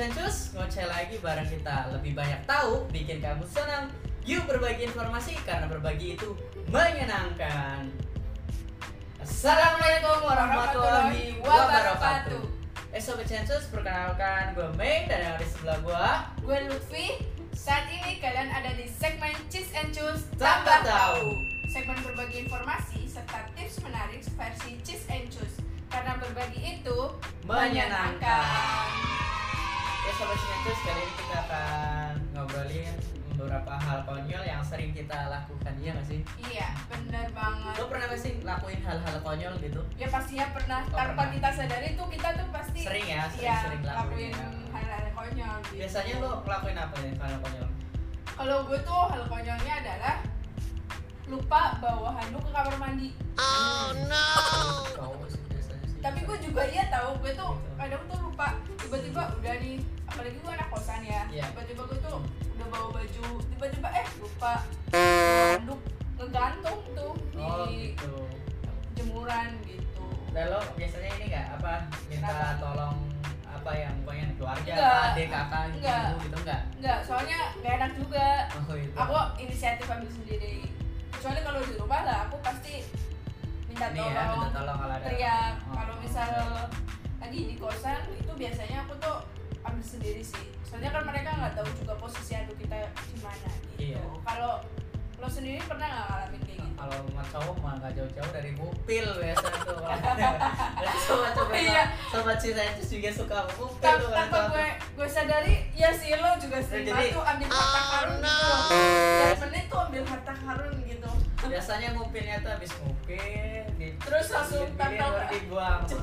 Cencus, ngoceh lagi bareng kita Lebih banyak tahu, bikin kamu senang Yuk berbagi informasi, karena berbagi itu menyenangkan Assalamualaikum warahmatullahi wabarakatuh Eh Sobat Cencus, perkenalkan gue Mei dan yang di sebelah gue Gue Lutfi. Saat ini kalian ada di segmen Cheese and Choose Tambah Tahu. Segmen berbagi informasi serta tips menarik versi Cheese and Choose. Karena berbagi itu Menyenangkan. Ya Sobat Cencus, kali ini kita akan ngobrolin beberapa hal konyol yang sering kita lakukan, iya gak sih? Iya, bener banget. Lo pernah gak sih lakuin hal-hal konyol gitu? Ya pastinya pernah. Oh, Tanpa pernah. kita sadari tuh kita tuh pasti Sering ya, sering, iya, sering lakuin. lakuin ya. hal-hal konyol. Gitu. Biasanya lo ngelakuin apa ya hal konyol? Kalau gue tuh hal konyolnya adalah lupa bawa handuk ke kamar mandi. Biasanya sih. Tapi gue juga iya tahu gue tuh Gitu. kadang tuh lupa tiba-tiba udah nih apalagi gue anak kosan ya Iya. tiba-tiba gue tuh udah bawa baju tiba-tiba eh lupa handuk ngegantung tuh di Oh gitu. jemuran gitu Dan lo biasanya ini gak apa minta Kenapa? tolong apa yang pokoknya keluarga, Enggak. adik, kakak, gitu, Enggak. ibu gitu enggak? enggak soalnya gak enak juga Oh itu. aku inisiatif ambil sendiri kecuali kalau di rumah lah aku pasti minta ini tolong ya minta tolong kalau ada. teriak Oh, kalau oh, misal oh. lagi di kosan itu biasanya aku tuh ambil sendiri sih soalnya kan mereka nggak tahu juga posisi handuk kita gimana gitu Iya. kalau lo sendiri pernah nggak ngalamin kayak gitu kalau sama cowok mah nggak jauh-jauh dari mobil biasa tuh. Sobat coba Iya. sobat cinta itu juga suka mobil tuh. tanpa gue gue sadari ya sih lo juga sering Jadi- banget tuh ambil harta karun gitu loh Tiap menit tuh ambil harta karun gitu biasanya ngupilnya tuh habis ngupil di Terus langsung ke- dibuang banget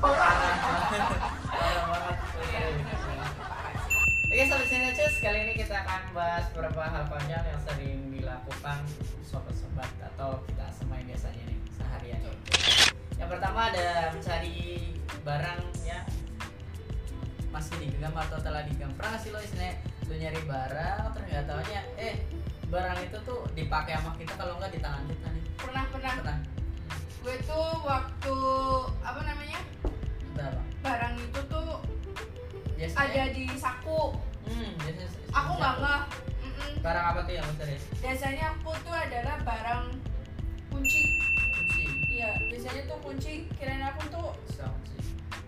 banget. Iya. Oke sobat Sinacus, kali ini kita akan bahas beberapa hal konyol yang sering dilakukan sobat-sobat atau kita semua yang biasanya nih seharian. Yang pertama ada mencari barang ya masih digenggam atau telah digenggam. Pernah sih lo istilahnya lo nyari barang ternyata taunya eh barang itu tuh dipakai sama kita kalau nggak di tangan kita nih. pernah pernah Pernah? gue tuh waktu apa namanya apa? barang itu tuh Biasanya ada di saku Hmm, biasanya aku nggak Mm-mm. Barang apa tuh yang lo cari? biasanya aku tuh adalah barang kunci Kunci. iya biasanya tuh kunci kirain aku tuh Bisa kunci.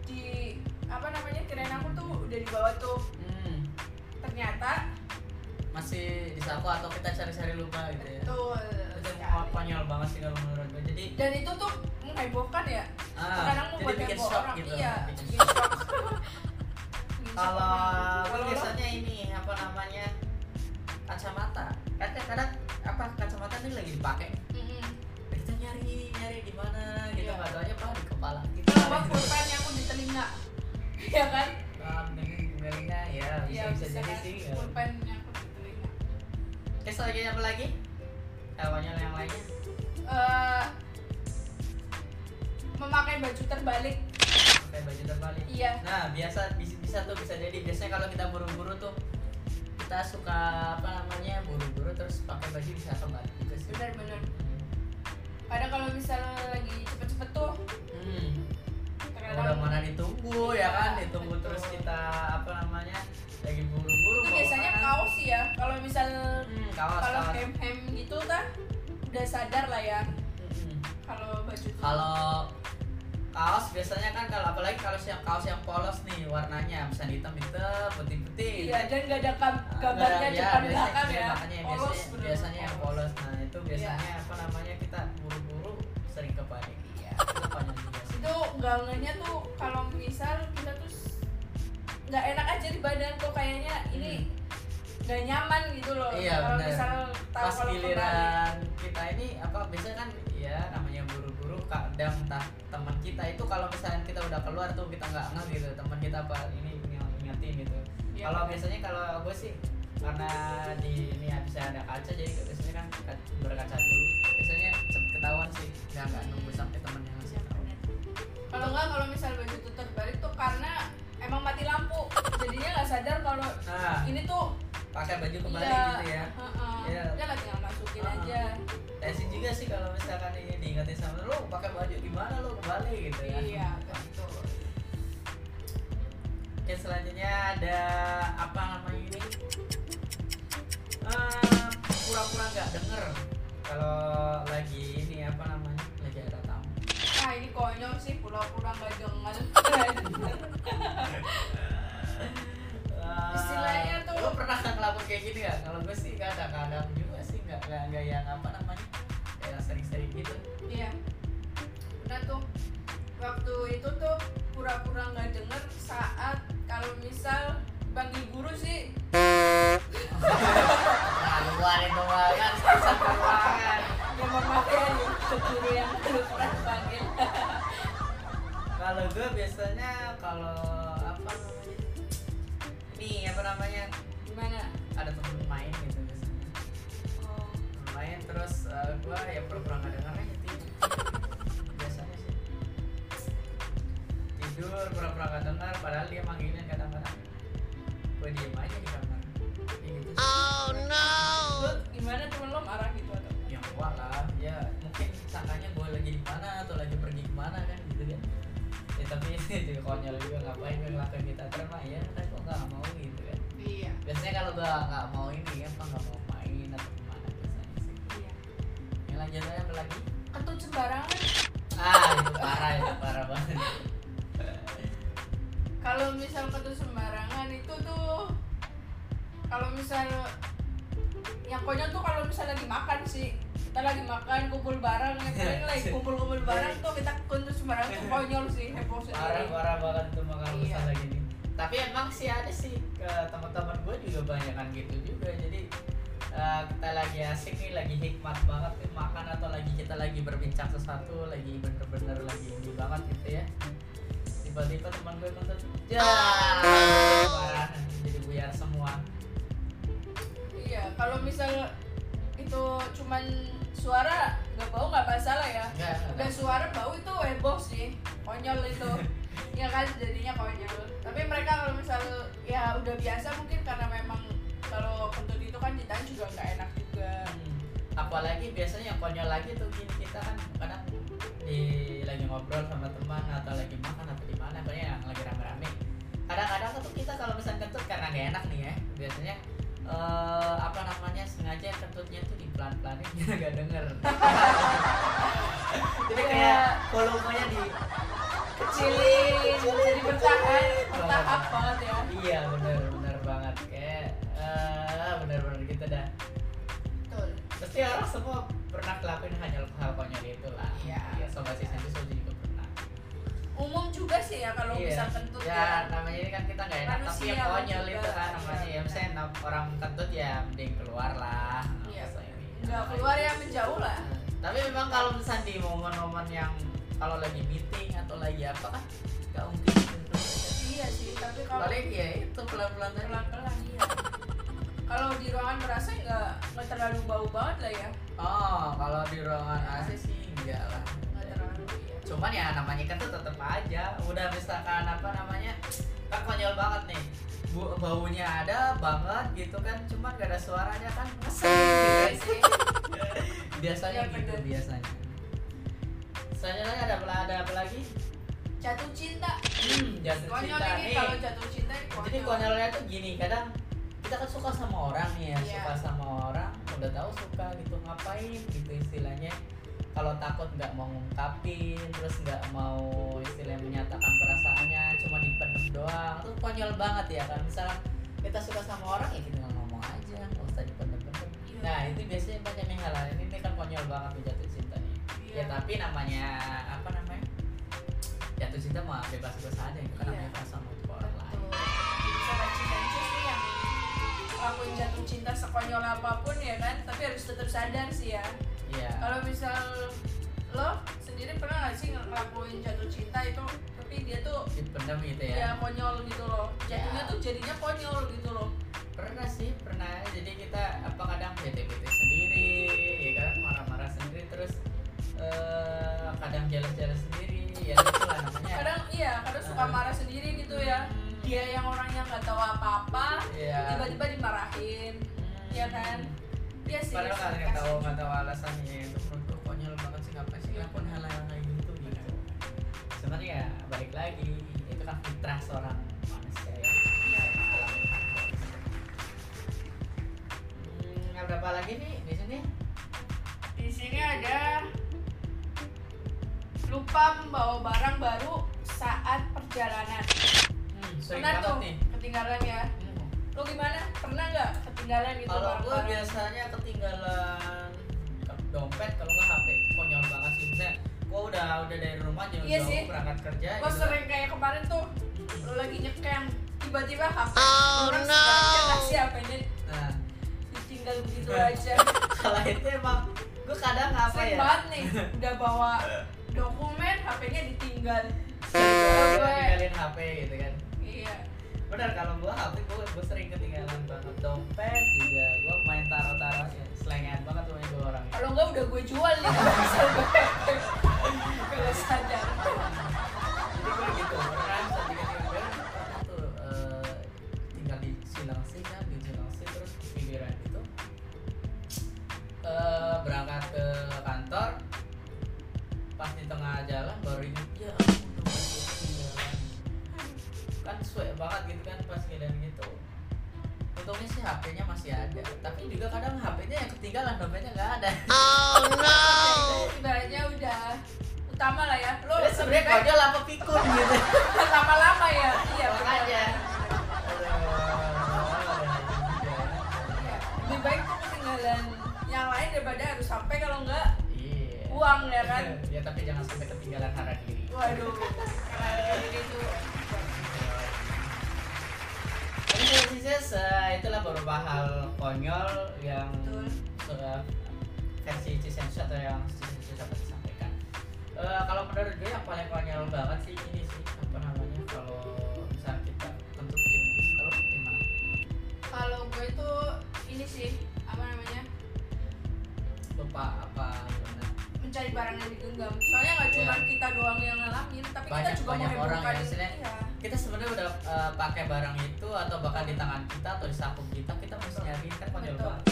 di apa namanya kirain aku tuh udah dibawa tuh Hmm. ternyata masih di saku atau kita cari-cari lupa gitu ya. Betul. Itu sekali. konyol banget sih kalau menurut gue jadi dan itu tuh menghebohkan ya. Ah, kadang jadi membuat bikin heboh shock orang. gitu iya kalau Kalau biasanya ini apa namanya kacamata. Kadang kadang apa kacamata ini lagi dipakai. Mm-mm. kita nyari nyari di mana gitu. Iya. nggak tahu aja pak di kepala kita. Kalau nggak pulpen yang aku di telinga. Iya kan? Dengan telinga ya bisa Iya, bisa jadi kan? sih ya. pulpen yang Oke, selanjutnya apa lagi? Konyol yang lainnya? Eh, memakai baju terbalik Pakai baju terbalik. iya Nah, biasa bisa, bisa tuh bisa jadi biasanya kalau kita buru-buru tuh kita suka apa namanya buru-buru terus pakai baju bisa terbalik juga sih. benar-benar kadang kalau misalnya lagi cepet-cepet tuh Hmm. terkadang Udah mana ditunggu ya kan, ditunggu betul. terus kita apa namanya lagi buru-buru. Kaos sih ya. Kalau misal Hmm, kalau hem hem gitu tah udah sadar lah ya. Hmm. kalau baju. Kalau kaos biasanya kan kalau apalagi kalau yang kaos yang polos nih warnanya bisa hitam hitam putih putih iya dan gak ada kam- gambarnya Ada, depan biasanya- belakang iya, ya. makanya Polos, biasanya, bener-bener biasanya yang polos. Nah itu biasanya apa namanya kita buru-buru sering kebalik Iya. itu gangannya tuh kalau misal kita tuh nggak enak aja di badan kok kayaknya. Ini nggak nyaman gitu loh. Iya, kalau misal tahu pas giliran kita ini apa biasanya kan ya namanya buru-buru kadang entah teman kita itu kalau misalnya kita udah keluar tuh kita nggak ngeh gitu. Teman kita apa ini ng- ingetin gitu. Iya, kalau biasanya kalau gue sih karena di ini bisa ada kaca jadi biasanya kan ka- berkaca dulu. Biasanya cepet ketahuan sih nggak nggak nunggu sampai temen yang ngasih tahu. Kalau nggak kalau misal baju tuh terbalik tuh karena emang mati lampu. Jadinya nggak sadar kalau nah. ini tuh pakai baju kembali iya, gitu ya heeh. Iya. udah lah tinggal masukin Heeh. aja Tensi juga sih kalau misalkan ini diingetin sama lu pakai baju gimana lu kembali gitu ya iya betul Oke selanjutnya ada apa namanya ini? Eh, pura-pura nggak denger kalau lagi ini apa namanya lagi ada tamu. ah ini konyol sih pura-pura nggak dengar Eh, Istilahnya tuh- Lo pernah ngelakuin kayak gini nggak? Kalau gue sih kadang-kadang juga sih nggak nggak yang apa namanya kayak sering-sering gitu. iya udah tuh waktu itu tuh pura-pura nggak denger saat kalau misal panggil guru sih Nah, luar itu banget, satu banget. ya ya guru yang belum pernah panggil Kalau gue biasanya kalau? Nih apa namanya? gimana Ada temen main gitu biasanya. oh Temen main terus eh, gue ya pura-pura nggak denger aja tidur. Biasanya sih. Tidur pura-pura nggak dengar padahal dia manggilin kadang-kadang. Gue diem aja di kamar. Ya gitu. Lu gimana temen lo marah gitu atau yang kuat lah ya mungkin sangkanya gue lagi di mana atau lagi pergi ke mana kan gitu kan ya tapi itu juga konyol juga ngapain gue ngelakuin kita terma ya kan gue nggak mau ini apa nggak mau main atau ke mana biasanya sih. Iya. Yang lanjut aja apa lagi? Ketut sembarangan. Ah itu parah itu parah banget. Kalau misal ketut sembarangan itu tuh kalau misal yang konyol tuh kalau misal lagi makan sih. Kita lagi makan kumpul bareng paling lagi kumpul-kumpul bareng tuh kita ketut sembarangan tuh konyol sih heboh parah sendiri parah banget tuh makan Iya. masalah gini tapi emang sih ada sih ke teman-teman gue juga banyak kan gitu juga. Jadi eh, kita lagi asik nih lagi hikmat banget nih makan atau lagi kita lagi berbincang sesuatu lagi bener-bener lagi ini banget gitu ya. Tiba-tiba teman gue kentut ya parah jadi buyar semua. Iya kalau misal itu cuman suara nggak bau nggak masalah ya. Enggak udah suara bau itu heboh sih konyol itu ya kan jadinya konyol tapi mereka kalau misal ya udah biasa mungkin karena memang kalau kentut itu kan ditahan juga nggak enak juga. Hmm. apalagi biasanya yang konyol lagi tuh gini kita kan kadang di lagi ngobrol sama teman atau lagi makan atau di mana pokoknya yang lagi rame-rame. Kadang-kadang tuh kita kalau misalnya kentut karena gak enak nih ya biasanya eh, apa namanya sengaja kentutnya tuh di pelan-pelanin biar gak denger. Jadi kayak volumenya di kecilin jadi bertahan bertahap banget ya. Iya bener bener banget. Kayak eh, bener-bener gitu dah. Betul. Pasti orang semua pernah ngelakuin hal hal konyol itu lah. Iya. ya sobat sih saya juga pernah. Umum juga sih ya kalau Iya. misal kentut ya ya. namanya ini kan kita nggak enak tapi yang konyol itu kan namanya ya misalnya orang kentut ya mending keluar lah. Iya. Masa ini. nggak keluar ya menjauh lah. Tapi memang kalau misalnya di momen-momen yang kalau lagi meeting atau lagi apa kan nggak mungkin. Iya sih tapi kalau paling ya itu pelan-pelan tadi pelan-pelan iya. Kalau di ruangan berasa nggak nggak terlalu bau banget lah ya. Oh kalau di ruangan AC sih enggak lah. Nggak terlalu iya. Cuman ya namanya kan tuh tetep aja. Udah misalkan apa namanya kan konyol banget nih. Bu, baunya ada banget gitu kan cuman gak ada suaranya kan ngeselin gitu ya sih? Biasanya Iya, gitu bener. biasanya selanjutnya ada apa ada apa lagi? Jatuh cinta. Hmm, jatuh konyol cinta ini nih. kalau jatuh cinta konyol. jadi konyolnya tuh gini kadang kita kan suka sama orang nih ya Iya. suka sama orang udah tahu suka gitu ngapain gitu istilahnya. Kalau takut nggak mau ngungkapin terus nggak mau istilahnya menyatakan perasaannya cuma dipendem doang. Tuh konyol banget ya kan misalnya kita suka sama orang ya kita ngomong aja nggak usah dipendem-pendem. Iya. nah itu biasanya banyak yang hal ini kan konyol banget tuh jatuh cinta. Ya tapi namanya apa namanya jatuh cinta mah bebas-bebas aja itu kan Iya. namanya perasaan untuk orang lain sobat Cinensus nih yang ngelakuin jatuh cinta sekonyol apa pun ya kan tapi harus tetap sadar sih ya Iya. kalau misal lo sendiri pernah gak sih ngelakuin jatuh cinta itu tapi dia tuh dipendam gitu ya, ya. konyol gitu loh jatuhnya Ya. tuh jadinya konyol gitu loh Pernah sih, pernah. Jadi kita apa kadang tiba-tiba dimarahin. Hmm. ya kan? Ya sih. Padahal nggak tahu nggak tahu alasannya. Itu menurut konyol banget sih ngapain sih ngapain hal yang kayak gitu gitu. Sebenarnya balik lagi itu kan fitrah seorang manusia ya. Iya, iya. Hmm, berapa lagi nih di sini? Di sini ada lupa membawa barang baru saat perjalanan. Hmm, benar tuh nih. ketinggalan ya. Hmm Lo gimana? Pernah nggak ketinggalan gitu Kalau gue biasanya ketinggalan dompet kalau nggak HP konyol banget sih misalnya gue udah udah dari rumah jauh Iya jauh berangkat kerja Gue gitu kan. sering kayak kemarin tuh lo lagi nyekem tiba-tiba HP Oh, orang no. ngasih HP-nya nah ditinggal begitu aja. kalau itu emang gue kadang apa Sering ya banget nih udah bawa dokumen HP-nya ditinggal. Ninggalin HP gitu kan. Benar kalau gue HP gue gue sering ketinggalan banget. Dompet juga gue main taruh-taruh ya selengean banget tuh gue orang. Kalau enggak udah gue jual nih kalau sadar. jadi gue gitu bulan pernah tuh eh, tinggal di Cilengsi kan di Cilengsi terus pinggiran itu eh berangkat ke kantor pas di tengah jalan baru ingat banget gitu kan pas ngeliat gitu untungnya sih HP-nya masih ada tapi juga kadang HP-nya yang ketinggalan dompetnya nggak ada Oh no! Itu ibaratnya udah utama lah ya. Lo Jadi sebenarnya konyol apa pikun gitu lama-lama ya. Iya makanya. Iya. Lebih baik tuh ketinggalan yang lain daripada harus sampai kalau enggak Iya. uang ya kan. ya tapi jangan sampai ketinggalan harga diri. Waduh. Uh, itulah beberapa hal konyol yang Betul. uh, versi Cisensu atau yang Cisensu dapat disampaikan. Uh, kalau menurut gue yang paling konyol banget sih ini sih apa namanya kalau misal kita diem diem kalau gimana? kalau gue tuh ini sih apa namanya Lupa apa? Mencari barang yang digenggam soalnya nggak cuma Iya. kita doang yang ngalamin tapi Banyak- kita juga banyak orang ya, istilahnya. iya. Kita sebenarnya udah uh, pakai barang itu atau bahkan di tangan kita atau di saku kita kita mesti nyari kan Betul. banget.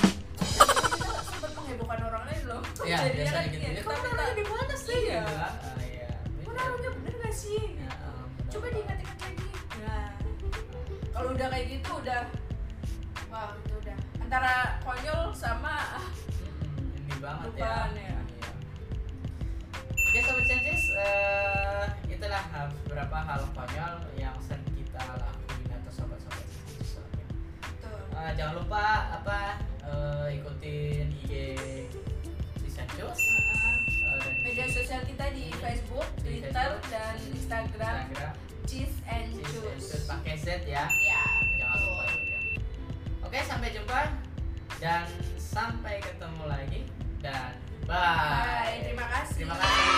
kita sempat menghebohkan orang lain loh Iya, Jadinya biasanya kan, gitu. iya, Ya, kita kamu naruhnya di mana sih? Gitu kan? Ah, iya. "Kok naruhnya bener gak sih Ya, benar. coba diingat-ingat lagi nah kalau udah kayak gitu udah wah itu udah antara konyol sama ah, Hmm, ini banget ya. Lupaan ya. Iya. Oke sobat sensis, eh, itulah beberapa hal konyol yang sering kita lakuin atau sobat-sobat sensis tuh Eh, jangan lupa apa eh, ikutin IG si Senjus Ah, dan media sosial kita di Facebook, Di Twitter, Facebook. dan Instagram Instagram Cheese and Senjus Juice. pakai Z ya. Ya, Jangan lupa ya. Oke sampai jumpa dan sampai ketemu lagi dan Bye. Bye. Terima kasih. Terima kasih.